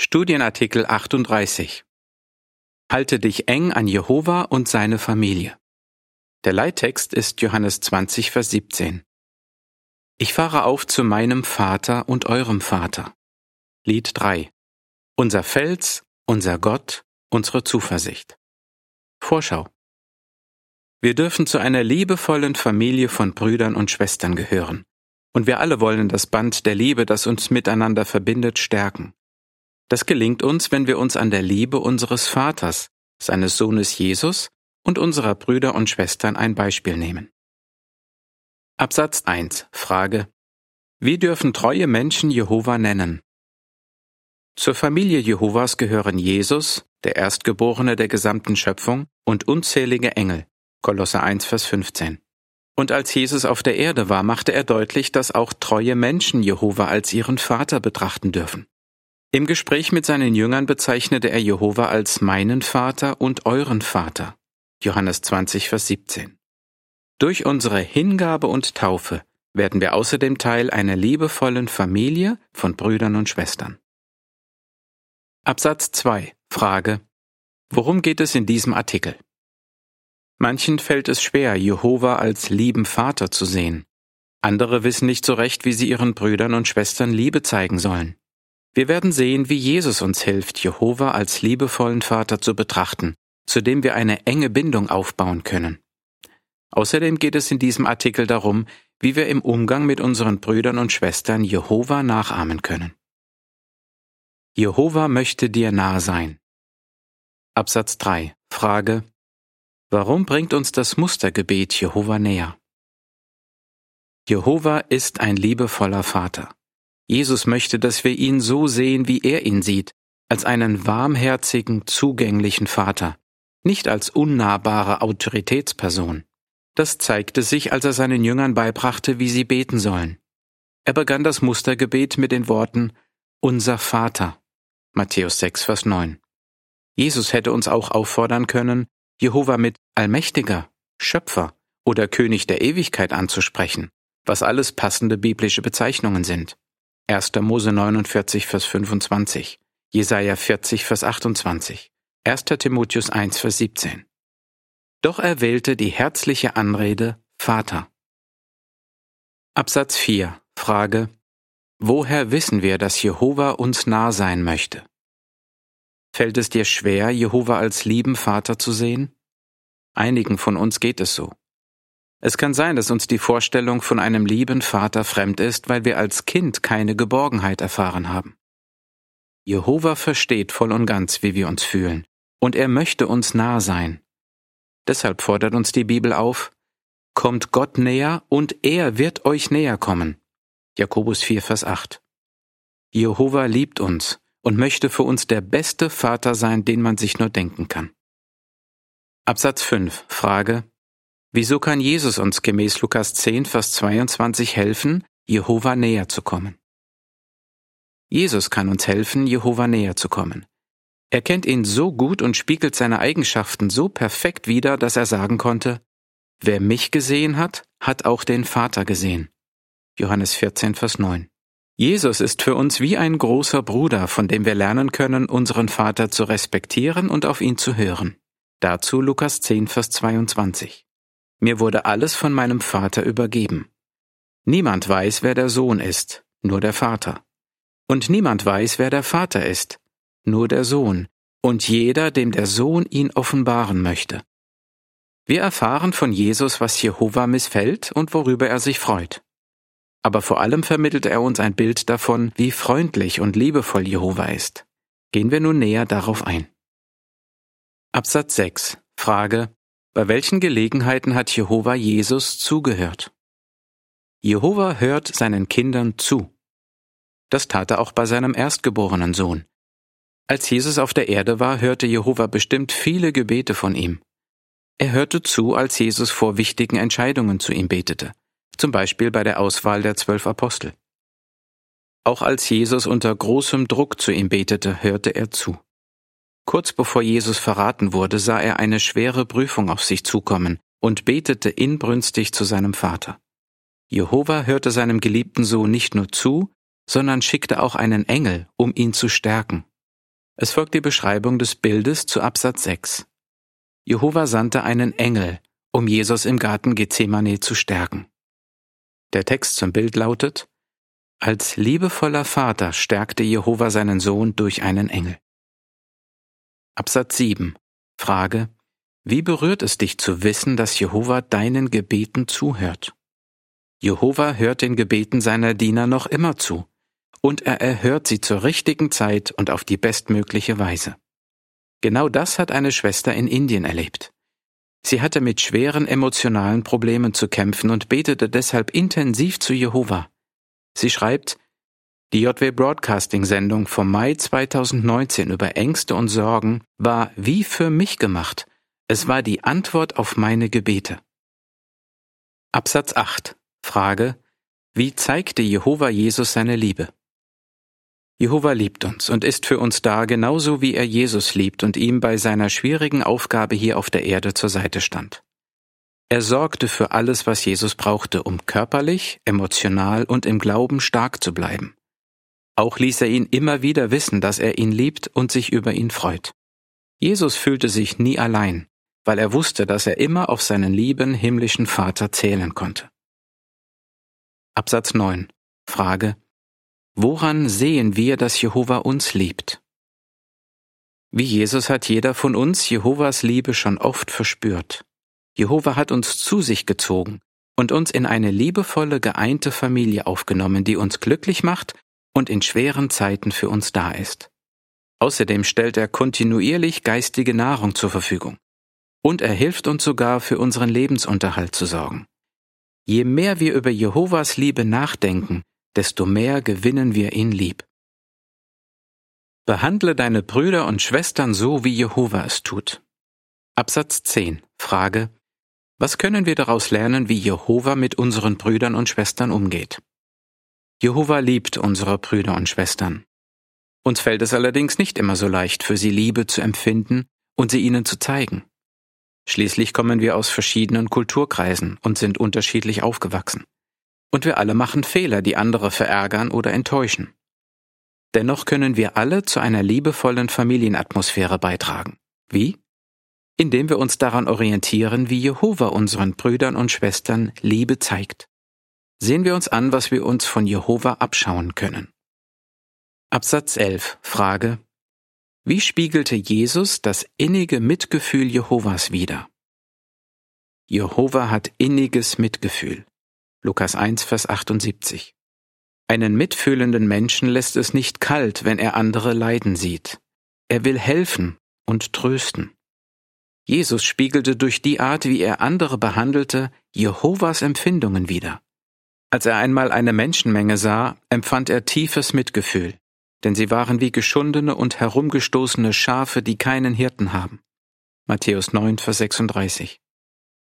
Studienartikel 38 Halte dich eng an Jehova und seine Familie. Der Leittext ist Johannes 20, Vers 17. Ich fahre auf zu meinem Vater und eurem Vater. Lied 3. Unser Fels, unser Gott, unsere Zuversicht. Vorschau. Wir dürfen zu einer liebevollen Familie von Brüdern und Schwestern gehören. Und wir alle wollen das Band der Liebe, das uns miteinander verbindet, stärken. Das gelingt uns, wenn wir uns an der Liebe unseres Vaters, seines Sohnes Jesus und unserer Brüder und Schwestern ein Beispiel nehmen. Absatz 1 Frage Wie dürfen treue Menschen Jehova nennen? Zur Familie Jehovas gehören Jesus, der Erstgeborene der gesamten Schöpfung, und unzählige Engel. Kolosse 1, Vers 15. Und als Jesus auf der Erde war, machte er deutlich, dass auch treue Menschen Jehova als ihren Vater betrachten dürfen. Im Gespräch mit seinen Jüngern bezeichnete er Jehova als meinen Vater und euren Vater. Johannes 20, Vers 17. Durch unsere Hingabe und Taufe werden wir außerdem Teil einer liebevollen Familie von Brüdern und Schwestern. Absatz 2. Frage. Worum geht es in diesem Artikel? Manchen fällt es schwer, Jehova als lieben Vater zu sehen. Andere wissen nicht so recht, wie sie ihren Brüdern und Schwestern Liebe zeigen sollen. Wir werden sehen, wie Jesus uns hilft, Jehova als liebevollen Vater zu betrachten, zu dem wir eine enge Bindung aufbauen können. Außerdem geht es in diesem Artikel darum, wie wir im Umgang mit unseren Brüdern und Schwestern Jehova nachahmen können. Jehova möchte dir nah sein. Absatz 3. Frage. Warum bringt uns das Mustergebet Jehova näher? Jehova ist ein liebevoller Vater. Jesus möchte, dass wir ihn so sehen, wie er ihn sieht, als einen warmherzigen, zugänglichen Vater, nicht als unnahbare Autoritätsperson. Das zeigte sich, als er seinen Jüngern beibrachte, wie sie beten sollen. Er begann das Mustergebet mit den Worten Unser Vater. Matthäus 6, Vers 9. Jesus hätte uns auch auffordern können, Jehova mit Allmächtiger, Schöpfer oder König der Ewigkeit anzusprechen, was alles passende biblische Bezeichnungen sind. 1. Mose 49, Vers 25, Jesaja 40, Vers 28, 1. Timotheus 1, Vers 17. Doch er wählte die herzliche Anrede Vater. Absatz 4. Frage. Woher wissen wir, dass Jehova uns nah sein möchte? Fällt es dir schwer, Jehova als lieben Vater zu sehen? Einigen von uns geht es so. Es kann sein, dass uns die Vorstellung von einem lieben Vater fremd ist, weil wir als Kind keine Geborgenheit erfahren haben. Jehova versteht voll und ganz, wie wir uns fühlen, und er möchte uns nah sein. Deshalb fordert uns die Bibel auf, Kommt Gott näher, und er wird euch näher kommen. Jakobus 4, Vers 8. Jehova liebt uns und möchte für uns der beste Vater sein, den man sich nur denken kann. Absatz 5. Frage. Wieso kann Jesus uns gemäß Lukas 10, Vers 22 helfen, Jehova näher zu kommen? Jesus kann uns helfen, Jehova näher zu kommen. Er kennt ihn so gut und spiegelt seine Eigenschaften so perfekt wider, dass er sagen konnte, Wer mich gesehen hat, hat auch den Vater gesehen. Johannes 14, Vers 9. Jesus ist für uns wie ein großer Bruder, von dem wir lernen können, unseren Vater zu respektieren und auf ihn zu hören. Dazu Lukas 10, Vers 22. Mir wurde alles von meinem Vater übergeben. Niemand weiß, wer der Sohn ist, nur der Vater. Und niemand weiß, wer der Vater ist, nur der Sohn, und jeder, dem der Sohn ihn offenbaren möchte. Wir erfahren von Jesus, was Jehova missfällt und worüber er sich freut. Aber vor allem vermittelt er uns ein Bild davon, wie freundlich und liebevoll Jehova ist. Gehen wir nun näher darauf ein. Absatz 6. Frage bei welchen Gelegenheiten hat Jehova Jesus zugehört? Jehova hört seinen Kindern zu. Das tat er auch bei seinem erstgeborenen Sohn. Als Jesus auf der Erde war, hörte Jehova bestimmt viele Gebete von ihm. Er hörte zu, als Jesus vor wichtigen Entscheidungen zu ihm betete, zum Beispiel bei der Auswahl der zwölf Apostel. Auch als Jesus unter großem Druck zu ihm betete, hörte er zu. Kurz bevor Jesus verraten wurde, sah er eine schwere Prüfung auf sich zukommen und betete inbrünstig zu seinem Vater. Jehova hörte seinem geliebten Sohn nicht nur zu, sondern schickte auch einen Engel, um ihn zu stärken. Es folgt die Beschreibung des Bildes zu Absatz 6. Jehova sandte einen Engel, um Jesus im Garten Gethsemane zu stärken. Der Text zum Bild lautet, Als liebevoller Vater stärkte Jehova seinen Sohn durch einen Engel. Absatz 7. Frage. Wie berührt es dich zu wissen, dass Jehova deinen Gebeten zuhört? Jehova hört den Gebeten seiner Diener noch immer zu, und er erhört sie zur richtigen Zeit und auf die bestmögliche Weise. Genau das hat eine Schwester in Indien erlebt. Sie hatte mit schweren emotionalen Problemen zu kämpfen und betete deshalb intensiv zu Jehova. Sie schreibt, die JW Broadcasting Sendung vom Mai 2019 über Ängste und Sorgen war wie für mich gemacht. Es war die Antwort auf meine Gebete. Absatz 8. Frage. Wie zeigte Jehova Jesus seine Liebe? Jehova liebt uns und ist für uns da, genauso wie er Jesus liebt und ihm bei seiner schwierigen Aufgabe hier auf der Erde zur Seite stand. Er sorgte für alles, was Jesus brauchte, um körperlich, emotional und im Glauben stark zu bleiben. Auch ließ er ihn immer wieder wissen, dass er ihn liebt und sich über ihn freut. Jesus fühlte sich nie allein, weil er wusste, dass er immer auf seinen lieben himmlischen Vater zählen konnte. Absatz 9. Frage Woran sehen wir, dass Jehova uns liebt? Wie Jesus hat jeder von uns Jehovas Liebe schon oft verspürt. Jehova hat uns zu sich gezogen und uns in eine liebevolle, geeinte Familie aufgenommen, die uns glücklich macht und in schweren Zeiten für uns da ist. Außerdem stellt er kontinuierlich geistige Nahrung zur Verfügung. Und er hilft uns sogar für unseren Lebensunterhalt zu sorgen. Je mehr wir über Jehovas Liebe nachdenken, desto mehr gewinnen wir ihn lieb. Behandle deine Brüder und Schwestern so, wie Jehova es tut. Absatz 10. Frage. Was können wir daraus lernen, wie Jehova mit unseren Brüdern und Schwestern umgeht? Jehova liebt unsere Brüder und Schwestern. Uns fällt es allerdings nicht immer so leicht, für sie Liebe zu empfinden und sie ihnen zu zeigen. Schließlich kommen wir aus verschiedenen Kulturkreisen und sind unterschiedlich aufgewachsen. Und wir alle machen Fehler, die andere verärgern oder enttäuschen. Dennoch können wir alle zu einer liebevollen Familienatmosphäre beitragen. Wie? Indem wir uns daran orientieren, wie Jehova unseren Brüdern und Schwestern Liebe zeigt. Sehen wir uns an, was wir uns von Jehova abschauen können. Absatz 11. Frage. Wie spiegelte Jesus das innige Mitgefühl Jehovas wider? Jehova hat inniges Mitgefühl. Lukas 1, Vers 78. Einen mitfühlenden Menschen lässt es nicht kalt, wenn er andere leiden sieht. Er will helfen und trösten. Jesus spiegelte durch die Art, wie er andere behandelte, Jehovas Empfindungen wider. Als er einmal eine Menschenmenge sah, empfand er tiefes Mitgefühl, denn sie waren wie geschundene und herumgestoßene Schafe, die keinen Hirten haben. Matthäus 9, Vers 36.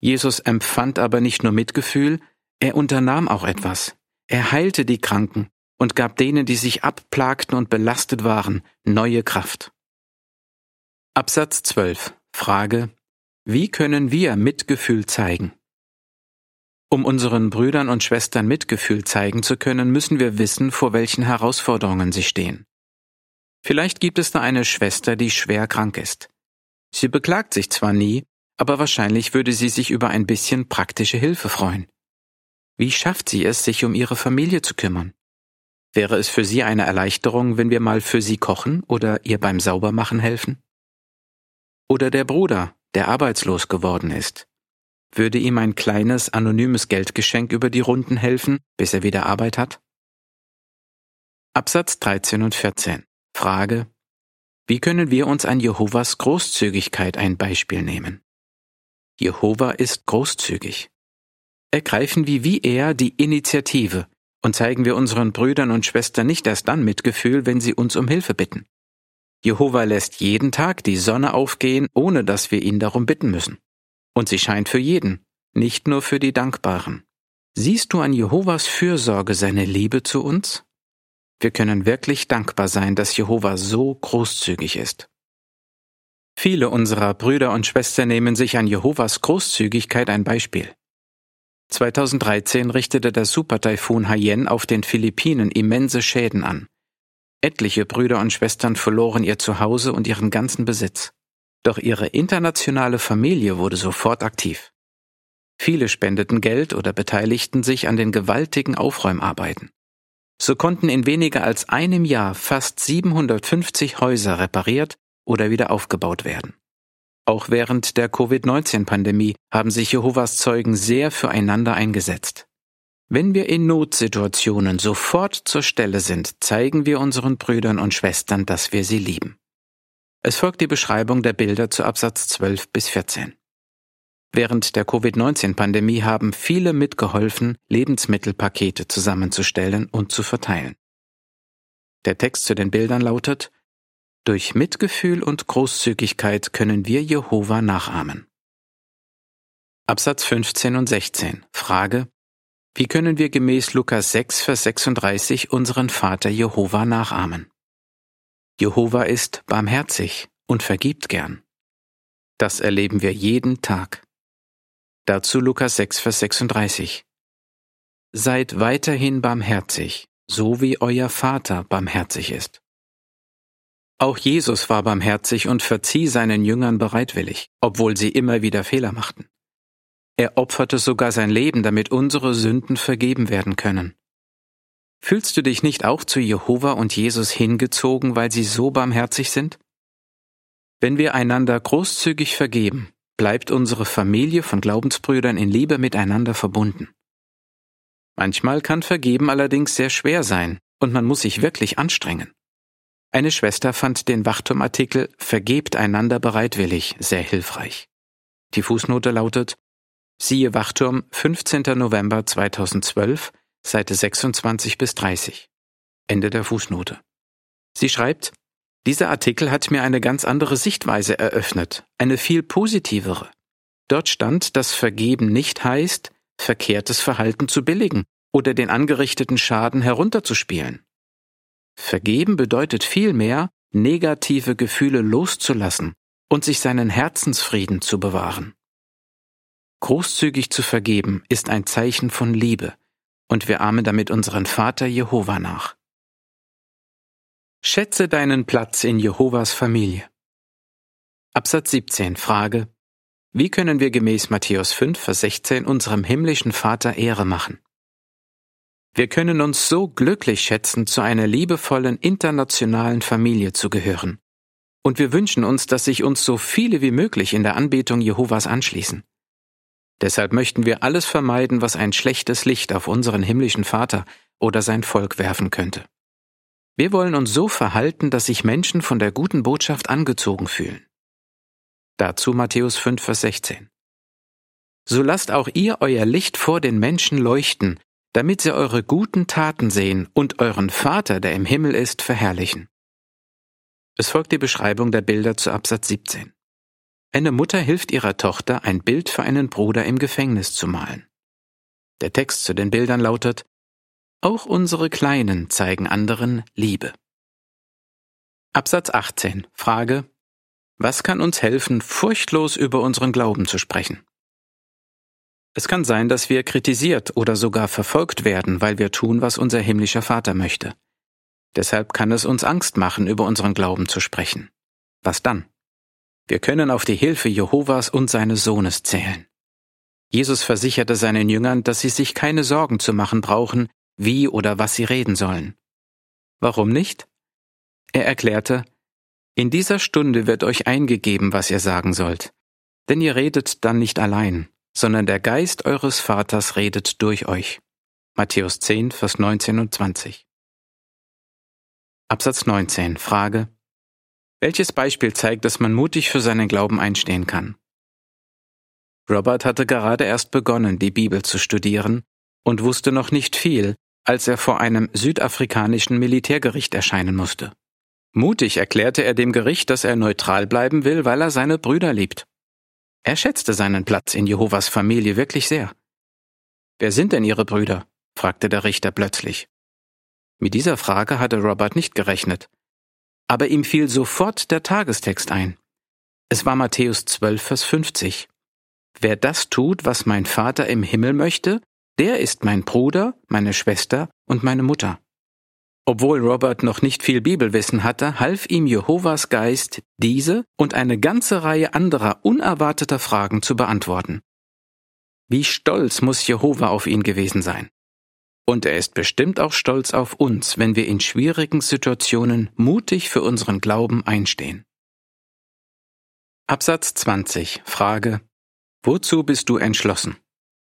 Jesus empfand aber nicht nur Mitgefühl, er unternahm auch etwas. Er heilte die Kranken und gab denen, die sich abplagten und belastet waren, neue Kraft. Absatz 12. Frage. Wie können wir Mitgefühl zeigen? Um unseren Brüdern und Schwestern Mitgefühl zeigen zu können, müssen wir wissen, vor welchen Herausforderungen sie stehen. Vielleicht gibt es da eine Schwester, die schwer krank ist. Sie beklagt sich zwar nie, aber wahrscheinlich würde sie sich über ein bisschen praktische Hilfe freuen. Wie schafft sie es, sich um ihre Familie zu kümmern? Wäre es für sie eine Erleichterung, wenn wir mal für sie kochen oder ihr beim Saubermachen helfen? Oder der Bruder, der arbeitslos geworden ist. Würde ihm ein kleines, anonymes Geldgeschenk über die Runden helfen, bis er wieder Arbeit hat? Absatz 13 und 14. Frage. Wie können wir uns an Jehovas Großzügigkeit ein Beispiel nehmen? Jehova ist großzügig. Ergreifen wir wie er die Initiative und zeigen wir unseren Brüdern und Schwestern nicht erst dann Mitgefühl, wenn sie uns um Hilfe bitten. Jehova lässt jeden Tag die Sonne aufgehen, ohne dass wir ihn darum bitten müssen. Und sie scheint für jeden, nicht nur für die Dankbaren. Siehst du an Jehovas Fürsorge seine Liebe zu uns? Wir können wirklich dankbar sein, dass Jehova so großzügig ist. Viele unserer Brüder und Schwestern nehmen sich an Jehovas Großzügigkeit ein Beispiel. 2013 richtete der Supertaifun Haiyan auf den Philippinen immense Schäden an. Etliche Brüder und Schwestern verloren ihr Zuhause und ihren ganzen Besitz. Doch ihre internationale Familie wurde sofort aktiv. Viele spendeten Geld oder beteiligten sich an den gewaltigen Aufräumarbeiten. So konnten in weniger als einem Jahr fast 750 Häuser repariert oder wieder aufgebaut werden. Auch während der Covid-19-Pandemie haben sich Jehovas Zeugen sehr füreinander eingesetzt. Wenn wir in Notsituationen sofort zur Stelle sind, zeigen wir unseren Brüdern und Schwestern, dass wir sie lieben. Es folgt die Beschreibung der Bilder zu Absatz 12 bis 14. Während der Covid-19-Pandemie haben viele mitgeholfen, Lebensmittelpakete zusammenzustellen und zu verteilen. Der Text zu den Bildern lautet, durch Mitgefühl und Großzügigkeit können wir Jehova nachahmen. Absatz 15 und 16. Frage. Wie können wir gemäß Lukas 6, Vers 36 unseren Vater Jehova nachahmen? Jehova ist barmherzig und vergibt gern. Das erleben wir jeden Tag. Dazu Lukas 6, Vers 36. Seid weiterhin barmherzig, so wie euer Vater barmherzig ist. Auch Jesus war barmherzig und verzieh seinen Jüngern bereitwillig, obwohl sie immer wieder Fehler machten. Er opferte sogar sein Leben, damit unsere Sünden vergeben werden können. Fühlst du dich nicht auch zu Jehova und Jesus hingezogen, weil sie so barmherzig sind? Wenn wir einander großzügig vergeben, bleibt unsere Familie von Glaubensbrüdern in Liebe miteinander verbunden. Manchmal kann Vergeben allerdings sehr schwer sein und man muss sich wirklich anstrengen. Eine Schwester fand den Wachturmartikel Vergebt einander bereitwillig sehr hilfreich. Die Fußnote lautet Siehe Wachturm 15. November 2012 Seite 26 bis 30. Ende der Fußnote. Sie schreibt, dieser Artikel hat mir eine ganz andere Sichtweise eröffnet, eine viel positivere. Dort stand, dass Vergeben nicht heißt, verkehrtes Verhalten zu billigen oder den angerichteten Schaden herunterzuspielen. Vergeben bedeutet vielmehr, negative Gefühle loszulassen und sich seinen Herzensfrieden zu bewahren. Großzügig zu vergeben ist ein Zeichen von Liebe, und wir ahmen damit unseren Vater Jehova nach. Schätze deinen Platz in Jehovas Familie. Absatz 17 Frage Wie können wir gemäß Matthäus 5, Vers 16 unserem himmlischen Vater Ehre machen? Wir können uns so glücklich schätzen, zu einer liebevollen internationalen Familie zu gehören. Und wir wünschen uns, dass sich uns so viele wie möglich in der Anbetung Jehovas anschließen. Deshalb möchten wir alles vermeiden, was ein schlechtes Licht auf unseren himmlischen Vater oder sein Volk werfen könnte. Wir wollen uns so verhalten, dass sich Menschen von der guten Botschaft angezogen fühlen. Dazu Matthäus 5, Vers 16. So lasst auch ihr euer Licht vor den Menschen leuchten, damit sie eure guten Taten sehen und euren Vater, der im Himmel ist, verherrlichen. Es folgt die Beschreibung der Bilder zu Absatz 17. Eine Mutter hilft ihrer Tochter, ein Bild für einen Bruder im Gefängnis zu malen. Der Text zu den Bildern lautet Auch unsere Kleinen zeigen anderen Liebe. Absatz 18. Frage Was kann uns helfen, furchtlos über unseren Glauben zu sprechen? Es kann sein, dass wir kritisiert oder sogar verfolgt werden, weil wir tun, was unser himmlischer Vater möchte. Deshalb kann es uns Angst machen, über unseren Glauben zu sprechen. Was dann? Wir können auf die Hilfe Jehovas und seines Sohnes zählen. Jesus versicherte seinen Jüngern, dass sie sich keine Sorgen zu machen brauchen, wie oder was sie reden sollen. Warum nicht? Er erklärte, In dieser Stunde wird euch eingegeben, was ihr sagen sollt, denn ihr redet dann nicht allein, sondern der Geist eures Vaters redet durch euch. Matthäus 10, Vers 19 und 20. Absatz 19. Frage. Welches Beispiel zeigt, dass man mutig für seinen Glauben einstehen kann? Robert hatte gerade erst begonnen, die Bibel zu studieren und wusste noch nicht viel, als er vor einem südafrikanischen Militärgericht erscheinen musste. Mutig erklärte er dem Gericht, dass er neutral bleiben will, weil er seine Brüder liebt. Er schätzte seinen Platz in Jehovas Familie wirklich sehr. Wer sind denn Ihre Brüder? fragte der Richter plötzlich. Mit dieser Frage hatte Robert nicht gerechnet aber ihm fiel sofort der Tagestext ein. Es war Matthäus 12, Vers 50. Wer das tut, was mein Vater im Himmel möchte, der ist mein Bruder, meine Schwester und meine Mutter. Obwohl Robert noch nicht viel Bibelwissen hatte, half ihm Jehovas Geist, diese und eine ganze Reihe anderer unerwarteter Fragen zu beantworten. Wie stolz muss Jehova auf ihn gewesen sein. Und er ist bestimmt auch stolz auf uns, wenn wir in schwierigen Situationen mutig für unseren Glauben einstehen. Absatz 20. Frage. Wozu bist du entschlossen?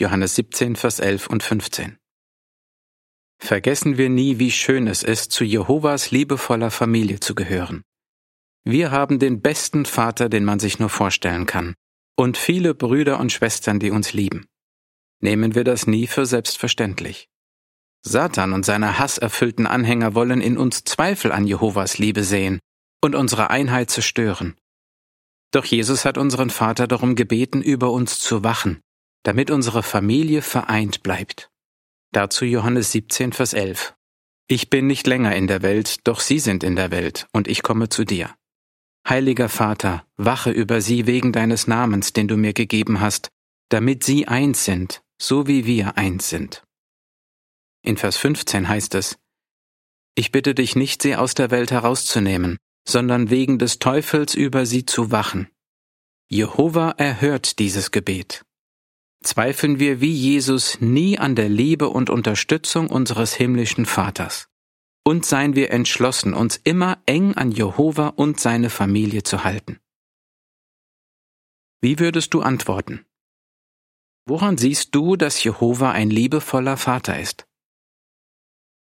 Johannes 17, Vers 11 und 15. Vergessen wir nie, wie schön es ist, zu Jehovas liebevoller Familie zu gehören. Wir haben den besten Vater, den man sich nur vorstellen kann, und viele Brüder und Schwestern, die uns lieben. Nehmen wir das nie für selbstverständlich. Satan und seine hasserfüllten Anhänger wollen in uns Zweifel an Jehovas Liebe sehen und unsere Einheit zerstören. Doch Jesus hat unseren Vater darum gebeten, über uns zu wachen, damit unsere Familie vereint bleibt. Dazu Johannes 17, Vers 11. Ich bin nicht länger in der Welt, doch sie sind in der Welt, und ich komme zu dir. Heiliger Vater, wache über sie wegen deines Namens, den du mir gegeben hast, damit sie eins sind, so wie wir eins sind. In Vers 15 heißt es, Ich bitte dich nicht, sie aus der Welt herauszunehmen, sondern wegen des Teufels über sie zu wachen. Jehova erhört dieses Gebet zweifeln wir wie Jesus nie an der Liebe und Unterstützung unseres himmlischen Vaters. Und seien wir entschlossen, uns immer eng an Jehova und seine Familie zu halten. Wie würdest du antworten? Woran siehst du, dass Jehova ein liebevoller Vater ist?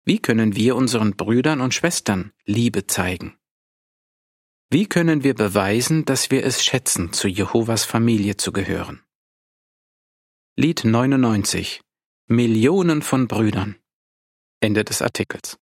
Wie können wir unseren Brüdern und Schwestern Liebe zeigen? Wie können wir beweisen, dass wir es schätzen, zu Jehovas Familie zu gehören? Lied 99 Millionen von Brüdern. Ende des Artikels.